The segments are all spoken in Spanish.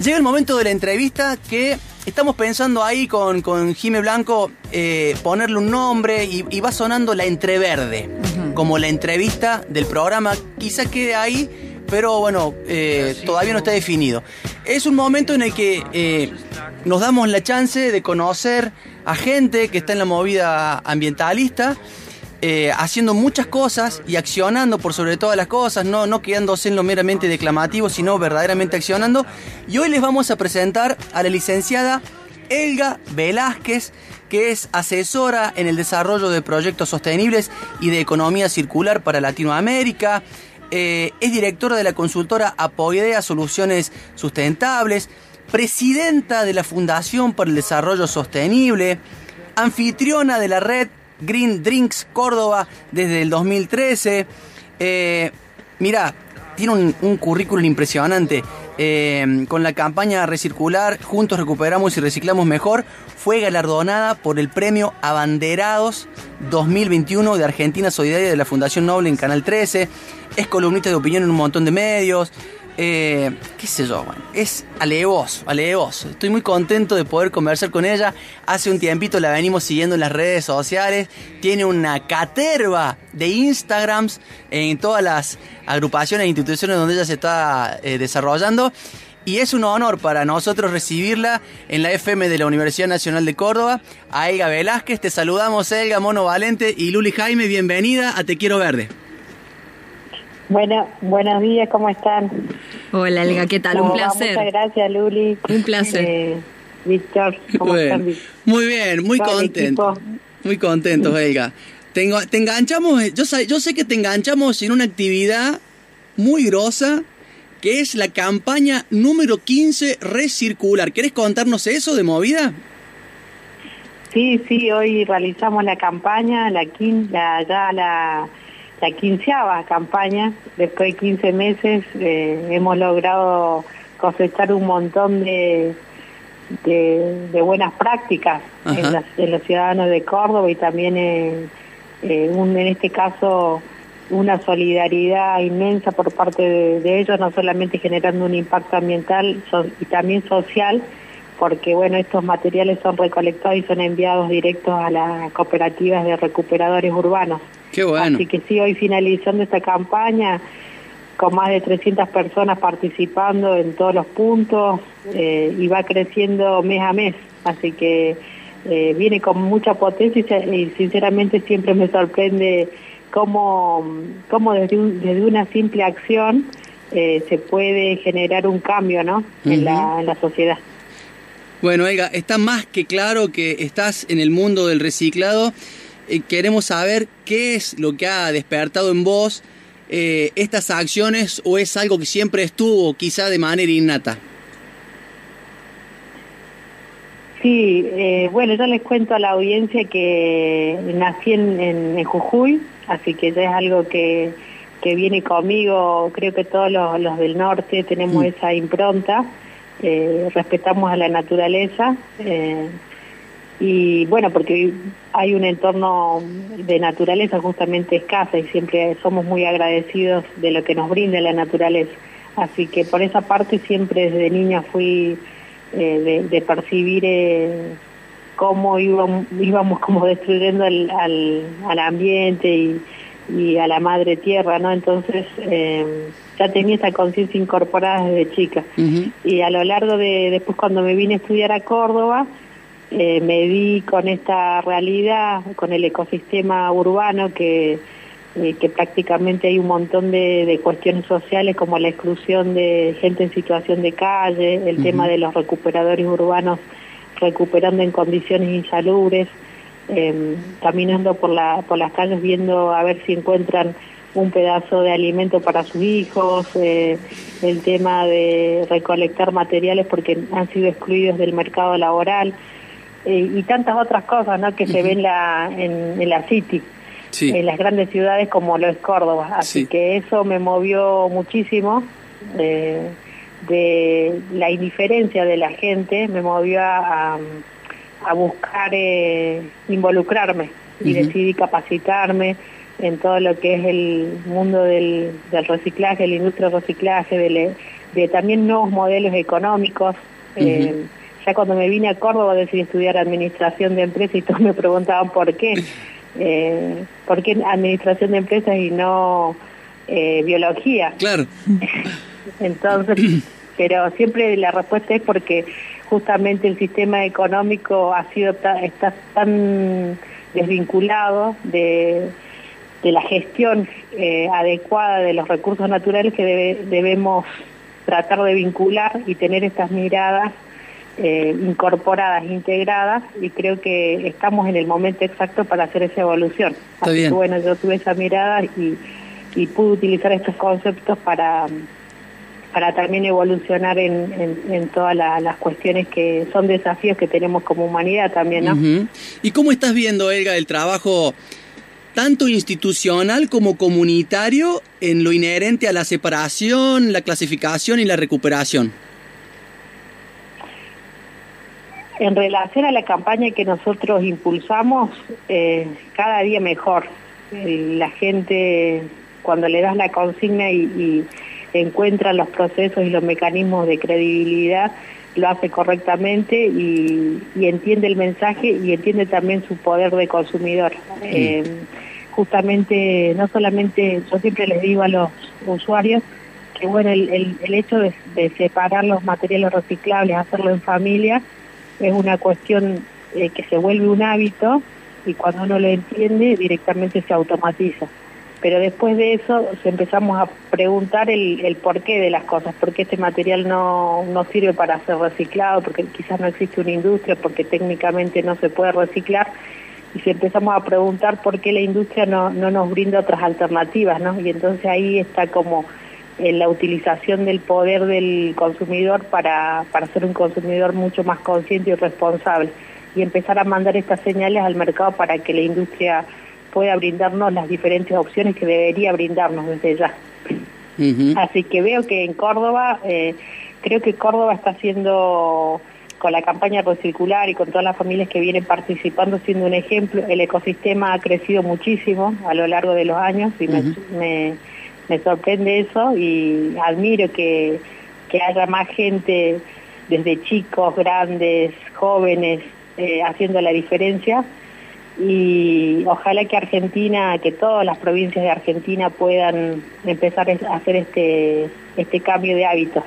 Llega el momento de la entrevista que estamos pensando ahí con, con Jime Blanco eh, ponerle un nombre y, va sonando la entreverde, como la entrevista del programa. Quizá quede ahí, pero bueno, eh, todavía no está definido. Es un momento en el que eh, nos damos la chance de conocer a gente que está en la movida ambientalista eh, haciendo muchas cosas y accionando por sobre todas las cosas, no, no quedándose en lo meramente declamativo, sino verdaderamente accionando. Y hoy les vamos a presentar a la licenciada Elga Velázquez, que es asesora en el desarrollo de proyectos sostenibles y de economía circular para Latinoamérica. Eh, es directora de la consultora Apoidea Soluciones Sustentables, presidenta de la Fundación para el Desarrollo Sostenible, anfitriona de la red Green Drinks Córdoba desde el 2013. Eh, mira, tiene un, currículum impresionante. Eh, con la campaña Recircular, Juntos Recuperamos y Reciclamos Mejor, fue galardonada por el premio Abanderados 2021 de Argentina Solidaria de la Fundación Noble en Canal 13. Es columnista de opinión en un montón de medios. Eh, qué sé yo, es alevoso, alevoso. Estoy muy contento de poder conversar con ella. Hace un tiempito la venimos siguiendo en las redes sociales. Tiene una caterva de Instagrams en todas las agrupaciones e instituciones donde ella se está eh, desarrollando. Y es un honor para nosotros recibirla en la FM de la Universidad Nacional de Córdoba. A Elga Velázquez, te saludamos Elga, Mono Valente y Luli Jaime, bienvenida a Te Quiero Verde. Bueno, buenos días, ¿cómo están? Hola, Elga, ¿qué tal? Un placer. Muchas gracias, Luli. Un placer. Eh, Víctor, ¿cómo están? Muy bien, muy contento. Muy contentos, Elga. Te, te enganchamos, yo sé, yo sé que te enganchamos en una actividad muy grosa, que es la campaña número 15 Recircular. ¿Querés contarnos eso de movida? Sí, sí, hoy realizamos la campaña, la quinta, ya la la quinceava campaña. Después de 15 meses eh, hemos logrado cosechar un montón de, de, buenas prácticas en, los ciudadanos de Córdoba y también en, eh, un, en este caso una solidaridad inmensa por parte de, ellos, no solamente generando un impacto ambiental y también social, porque bueno, estos materiales son recolectados y son enviados directos a las cooperativas de recuperadores urbanos. Qué bueno. Así que sí, hoy finalizando esta campaña, con más de 300 personas participando en todos los puntos eh, y va creciendo mes a mes. Así que eh, viene con mucha potencia y, sinceramente siempre me sorprende cómo, cómo desde, desde una simple acción eh, se puede generar un cambio ¿no? en, la, en la sociedad. Bueno, oiga, está más que claro que estás en el mundo del reciclado. Eh, queremos saber qué es lo que ha despertado en vos eh, estas acciones o es algo que siempre estuvo quizá de manera innata. Sí, eh, bueno, yo les cuento a la audiencia que nací en, Jujuy, así que ya es algo que, que viene conmigo, creo que todos los, del norte tenemos mm. esa impronta eh, respetamos a la naturaleza eh, y bueno, porque hay un entorno de naturaleza justamente escasa y siempre somos muy agradecidos de lo que nos brinda la naturaleza. Así que por esa parte siempre desde niña fui eh, de, percibir eh, cómo íbamos, íbamos como destruyendo al, al, ambiente y, y, a la madre tierra, ¿no? Entonces eh, ya tenía esa conciencia incorporada desde chica. Y a lo largo de, después cuando me vine a estudiar a Córdoba, eh, me vi con esta realidad, con el ecosistema urbano que, eh, que prácticamente hay un montón de, cuestiones sociales como la exclusión de gente en situación de calle, el tema de los recuperadores urbanos recuperando en condiciones insalubres, eh, caminando por, la, por las calles viendo a ver si encuentran un pedazo de alimento para sus hijos, eh, el tema de recolectar materiales porque han sido excluidos del mercado laboral eh, y tantas otras cosas ¿no? que se ven la, en, la City, en las grandes ciudades como lo es Córdoba. Así que eso me movió muchísimo. Eh, de la indiferencia de la gente me movió a, a buscar involucrarme y decidí capacitarme en todo lo que es el mundo del, del reciclaje, la industria del reciclaje, del, de también nuevos modelos económicos. Eh, ya cuando me vine a Córdoba decidí estudiar administración de empresas y todos me preguntaban por qué. Eh, ¿Por qué administración de empresas y no eh, biología? Claro. Entonces, pero siempre la respuesta es porque justamente el sistema económico ha sido está tan desvinculado de, de la gestión eh, adecuada de los recursos naturales que debemos tratar de vincular y tener estas miradas eh, incorporadas, integradas, y creo que estamos en el momento exacto para hacer esa evolución. Así que bueno, yo tuve esa mirada y, y pude utilizar estos conceptos para para también evolucionar en, en, todas las cuestiones que son desafíos que tenemos como humanidad también, ¿no? ¿Y cómo estás viendo, Elga, el trabajo tanto institucional como comunitario en lo inherente a la separación, la clasificación y la recuperación? En relación a la campaña que nosotros impulsamos, eh, cada día mejor. la gente, cuando le das la consigna y encuentra los procesos y los mecanismos de credibilidad, lo hace correctamente y, entiende el mensaje y entiende también su poder de consumidor. Eh, justamente, no solamente, yo siempre les digo a los usuarios que bueno, el, el, hecho de, separar los materiales reciclables, hacerlo en familia, es una cuestión eh, que se vuelve un hábito y cuando uno lo entiende directamente se automatiza pero después de eso empezamos a preguntar el, porqué de las cosas, por qué este material no, no sirve para ser reciclado, porque quizás no existe una industria, porque técnicamente no se puede reciclar, y si empezamos a preguntar por qué la industria no, no nos brinda otras alternativas, ¿no? Y entonces ahí está como la utilización del poder del consumidor para, para ser un consumidor mucho más consciente y responsable, y empezar a mandar estas señales al mercado para que la industria pueda brindarnos las diferentes opciones que debería brindarnos desde ya. Así que veo que en Córdoba, eh, creo que Córdoba está haciendo con la campaña recircular y con todas las familias que vienen participando siendo un ejemplo. El ecosistema ha crecido muchísimo a lo largo de los años y me, me, sorprende eso y admiro que, que haya más gente desde chicos, grandes, jóvenes, eh, haciendo la diferencia y ojalá que Argentina, que todas las provincias de Argentina puedan empezar a hacer este este cambio de hábitos.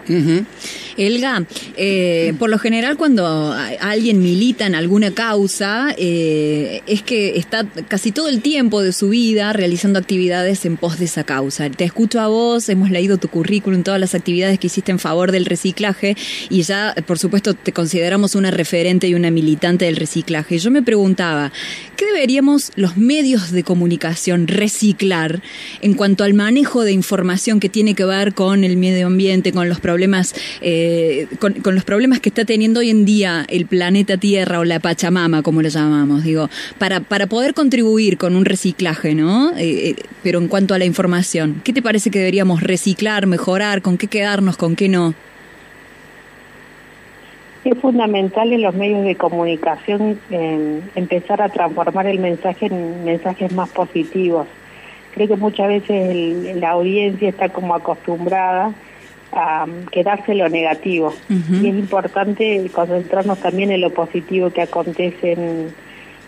Elga, eh, por lo general cuando alguien milita en alguna causa, eh, es que está casi todo el tiempo de su vida realizando actividades en pos de esa causa. Te escucho a vos, hemos leído tu currículum, todas las actividades que hiciste en favor del reciclaje y ya, por supuesto, te consideramos una referente y una militante del reciclaje. Yo me preguntaba, ¿qué deberíamos los medios de comunicación reciclar en cuanto al manejo de información que tiene que ver con el medio ambiente, con los problemas, eh, con, los problemas que está teniendo hoy en día el planeta Tierra o la Pachamama, como lo llamamos, digo, para, para poder contribuir con un reciclaje, ¿no? Eh, eh, pero en cuanto a la información, ¿qué te parece que deberíamos reciclar, mejorar, con qué quedarnos, con qué no? Es fundamental en los medios de comunicación empezar a transformar el mensaje en mensajes más positivos creo que muchas veces la audiencia está como acostumbrada a um, quedarse en lo negativo. Y es importante concentrarnos también en lo positivo que acontece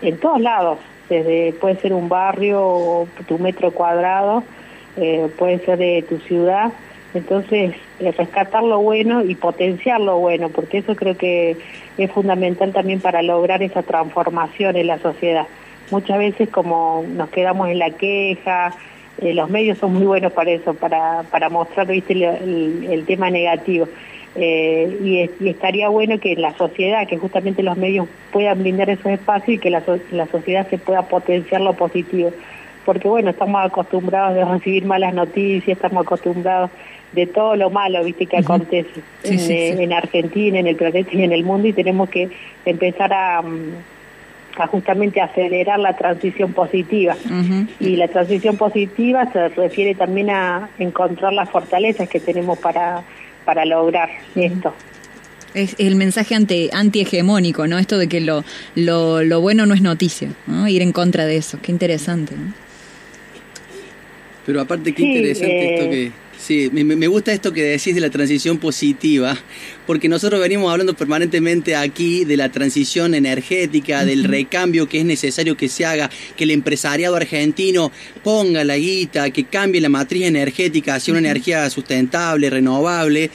en, todos lados. Desde puede ser un barrio o tu metro cuadrado eh, puede ser de tu ciudad. Entonces eh, rescatar lo bueno y potenciar lo bueno porque eso creo que es fundamental también para lograr esa transformación en la sociedad. Muchas veces como nos quedamos en la queja, eh, los medios son muy buenos para eso, para, para mostrar ¿viste, el, tema negativo. Eh, y, estaría bueno que la sociedad, que justamente los medios puedan brindar esos espacios y que la, la sociedad se pueda potenciar lo positivo. Porque bueno, estamos acostumbrados a recibir malas noticias, estamos acostumbrados de todo lo malo viste que acontece en, en, Argentina, en el planeta y en el mundo y tenemos que empezar a, mm, a justamente acelerar la transición positiva. Y la transición positiva se refiere también a encontrar las fortalezas que tenemos para, para lograr esto. Es el mensaje anti, antihegemónico, ¿no? Esto de que lo, lo, bueno no es noticia, ¿no? Ir en contra de eso. Qué interesante, Pero aparte, qué interesante esto que Sí, me, gusta esto que decís de la transición positiva, porque nosotros venimos hablando permanentemente aquí de la transición energética, del recambio que es necesario que se haga, que el empresariado argentino ponga la guita, que cambie la matriz energética hacia una energía sustentable, renovable,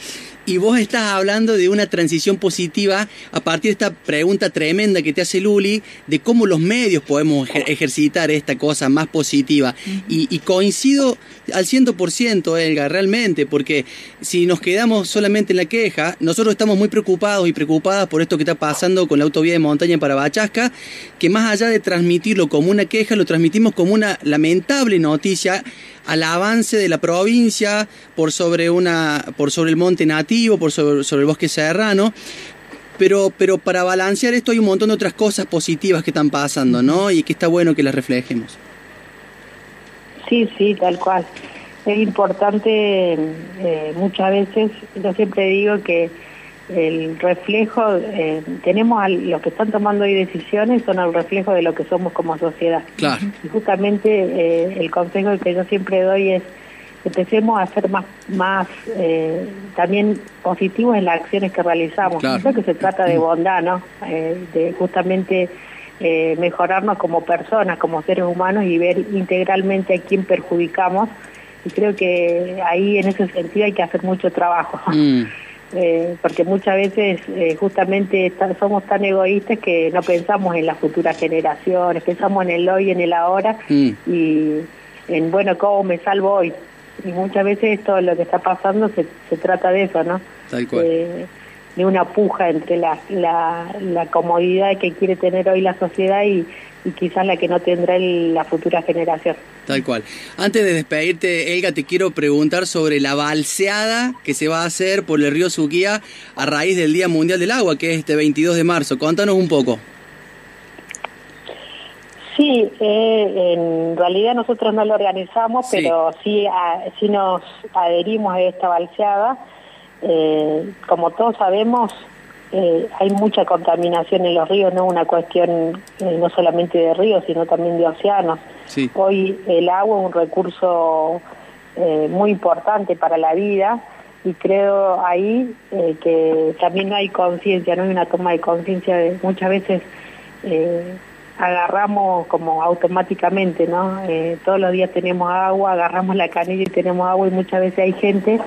y vos estás hablando de una transición positiva a partir de esta pregunta tremenda que te hace Luli de cómo los medios podemos ejercitar esta cosa más positiva. y, coincido al 100%, Elga, realmente, porque si nos quedamos solamente en la queja, nosotros estamos muy preocupados y preocupadas por esto que está pasando con la autovía de montaña para Bachasca, que más allá de transmitirlo como una queja, lo transmitimos como una lamentable noticia al avance de la provincia por sobre una por sobre el monte nativo, por sobre, el bosque serrano. Pero, pero para balancear esto hay un montón de otras cosas positivas que están pasando, ¿no? Y que está bueno que las reflejemos. Sí, sí, tal cual. Es importante, eh, muchas veces, yo siempre digo que el reflejo, eh, tenemos a los que están tomando hoy decisiones, son el reflejo de lo que somos como sociedad. Claro. Y justamente eh, el consejo que yo siempre doy es empecemos a ser más, más eh, también positivos en las acciones que realizamos. Claro. Creo que se trata de bondad, ¿no? de justamente mejorarnos como personas, como seres humanos y ver integralmente a quién perjudicamos. Y creo que ahí en ese sentido hay que hacer mucho trabajo. Mm. Eh, porque muchas veces eh, justamente somos tan egoístas que no pensamos en las futuras generaciones, pensamos en el hoy, en el ahora mm. y en, bueno, ¿cómo me salvo hoy? Y muchas veces esto lo que está pasando se, se trata de eso, ¿no? Eh, de una puja entre la, la, la comodidad que quiere tener hoy la sociedad y, y quizás la que no tendrá la futura generación. Tal cual. Antes de despedirte, Elga, te quiero preguntar sobre la balseada que se va a hacer por el río Suquía a raíz del Día Mundial del Agua, que es este 22 de marzo. Contanos un poco. Sí, eh, en realidad nosotros no lo organizamos, pero sí, sí nos adherimos a esta balseada. Eh, como todos sabemos, eh, hay mucha contaminación en los ríos, no una cuestión eh, no solamente de ríos, sino también de océanos. Hoy el agua es un recurso muy importante para la vida y creo ahí que también no hay conciencia, no hay una toma de conciencia. de Muchas veces agarramos como automáticamente, ¿no? todos los días tenemos agua, agarramos la canilla y tenemos agua y muchas veces hay gente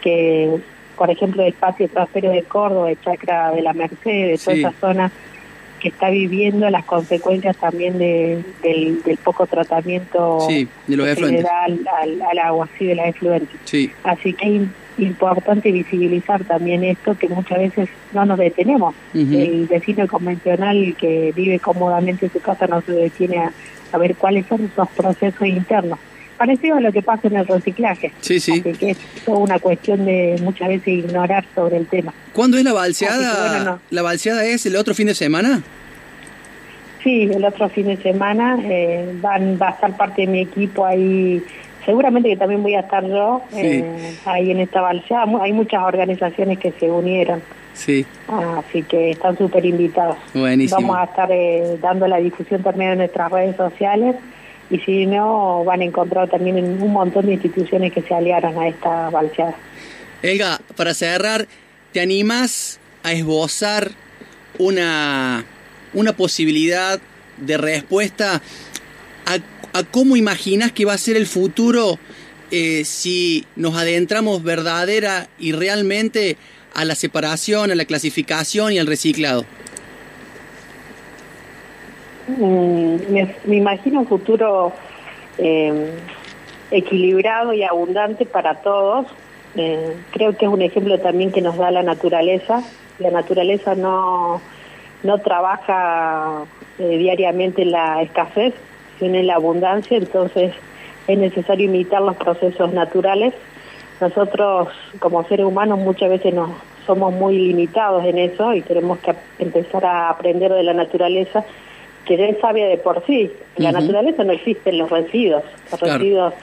que por ejemplo, el espacio trasero de Córdoba, el Chacra de la Merced, de toda esa zona que está viviendo las consecuencias también de, del, poco tratamiento sí, de los general al, al, agua, sí, de la efluentes. Sí. Así que es importante visibilizar también esto que muchas veces no nos detenemos. El vecino convencional que vive cómodamente en su casa no se detiene a, a ver cuáles son esos procesos internos parecido a lo que pasa en el reciclaje. Sí, sí. Así que es toda una cuestión de muchas veces ignorar sobre el tema. ¿Cuándo es la balseada? ¿La balseada es el otro fin de semana? Sí, el otro fin de semana eh, van, va a estar parte de mi equipo ahí. Seguramente que también voy a estar yo eh, ahí en esta balseada. Hay muchas organizaciones que se unieron. Sí. así que están súper invitados. Buenísimo. Vamos a estar eh, dando la difusión también en nuestras redes sociales y si no, van a encontrar también un montón de instituciones que se aliaron a esta balseada. Elga, para cerrar, ¿te animas a esbozar una, una posibilidad de respuesta a, cómo imaginas que va a ser el futuro eh, si nos adentramos verdadera y realmente a la separación, a la clasificación y al reciclado? Mm, me, imagino un futuro eh, equilibrado y abundante para todos. Eh, creo que es un ejemplo también que nos da la naturaleza. La naturaleza no, no trabaja eh, diariamente en la escasez, sino en la abundancia, entonces es necesario imitar los procesos naturales. Nosotros como seres humanos muchas veces nos somos muy limitados en eso y tenemos que empezar a aprender de la naturaleza que ya es sabia de por sí. En la naturaleza no existen los residuos. Los residuos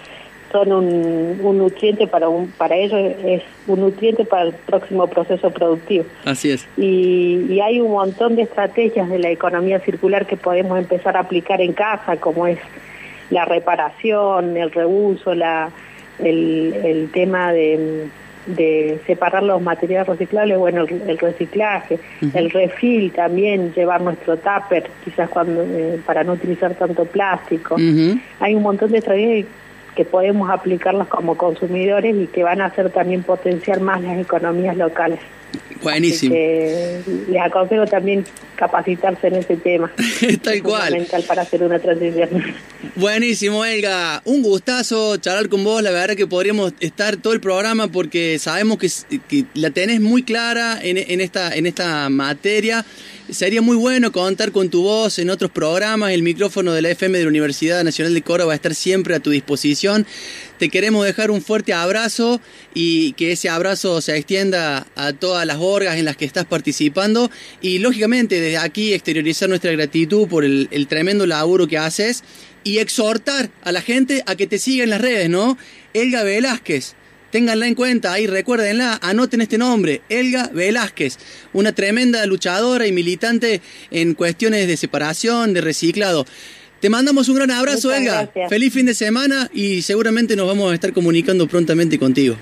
son un, un, nutriente para un, para ellos es un nutriente para el próximo proceso productivo. Así es. Y, y hay un montón de estrategias de la economía circular que podemos empezar a aplicar en casa, como es la reparación, el reuso, la, el, el tema de, de separar los materiales reciclables, bueno, el, reciclaje, el refil también, llevar nuestro tupper, quizás cuando eh, para no utilizar tanto plástico. Hay un montón de estrategias que podemos aplicarlas como consumidores y que van a hacer también potenciar más las economías locales. Buenísimo. les aconsejo también capacitarse en ese tema. Tal es cual. Fundamental para hacer una transición. Buenísimo, Elga. Un gustazo charlar con vos. La verdad que podríamos estar todo el programa porque sabemos que, que la tenés muy clara en, en, esta, en esta materia. Sería muy bueno contar con tu voz en otros programas. El micrófono de la FM de la Universidad Nacional de Córdoba va a estar siempre a tu disposición. Te queremos dejar un fuerte abrazo y que ese abrazo se extienda a todas las orgas en las que estás participando. Y lógicamente desde aquí exteriorizar nuestra gratitud por el, el tremendo laburo que haces y exhortar a la gente a que te siga en las redes, ¿no? Elga Velázquez, Ténganla en cuenta, ahí recuérdenla, anoten este nombre, Elga Velázquez, una tremenda luchadora y militante en cuestiones de separación, de reciclado. Te mandamos un gran abrazo, Elga. Feliz fin de semana y seguramente nos vamos a estar comunicando prontamente contigo.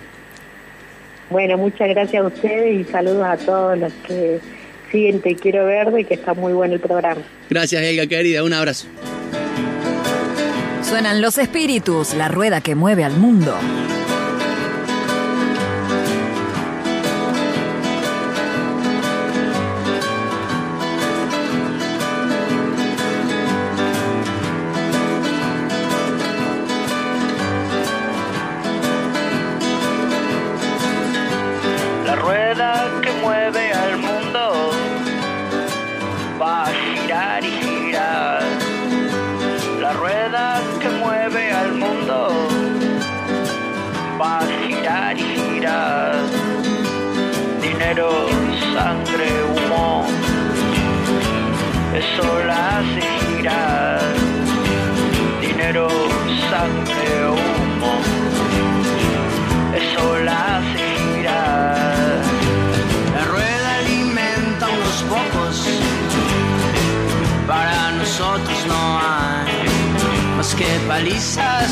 Bueno, muchas gracias a ustedes y saludos a todos los que siguen Te Quiero Verde y que está muy bueno el programa. Gracias, Elga, querida. Un abrazo. Suenan los espíritus, la rueda que mueve al mundo.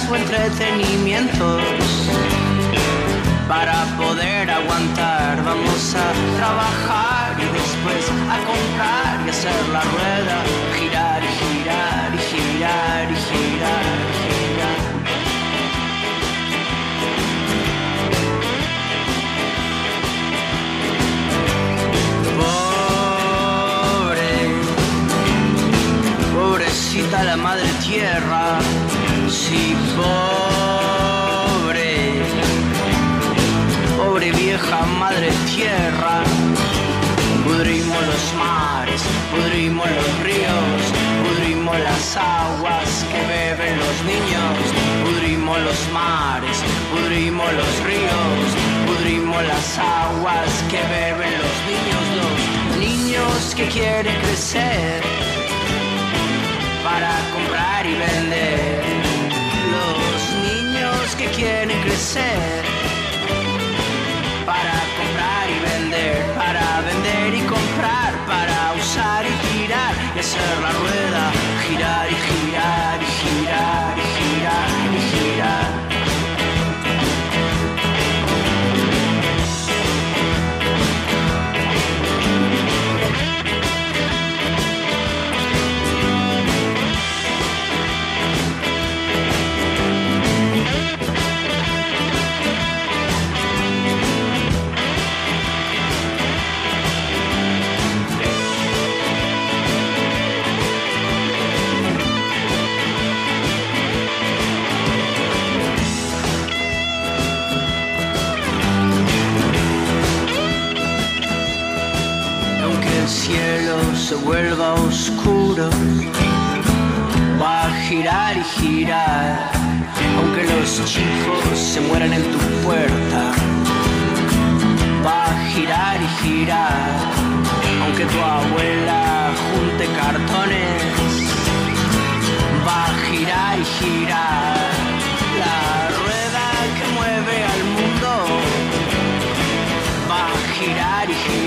O entretenimientos. Para poder aguantar vamos a trabajar y después a comprar y hacer la rueda, girar y girar y girar. Y girar. Pobrecita la madre tierra Sí, pobre, pobre vieja madre tierra. Pudrimos los mares, pudrimos los ríos, pudrimos las aguas que beben los niños. Pudrimos los mares, pudrimos los ríos, pudrimos las aguas que beben los niños. Los niños que quieren crecer para comprar y vender. Que quieren crecer para vuelva oscuro, va a girar y girar, aunque los chicos se mueran en tu puerta, va a girar y girar, aunque tu abuela junte cartones, va a girar y girar, la rueda que mueve al mundo, va a girar y girar.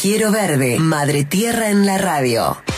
Quiero verde, Madre Tierra en la radio.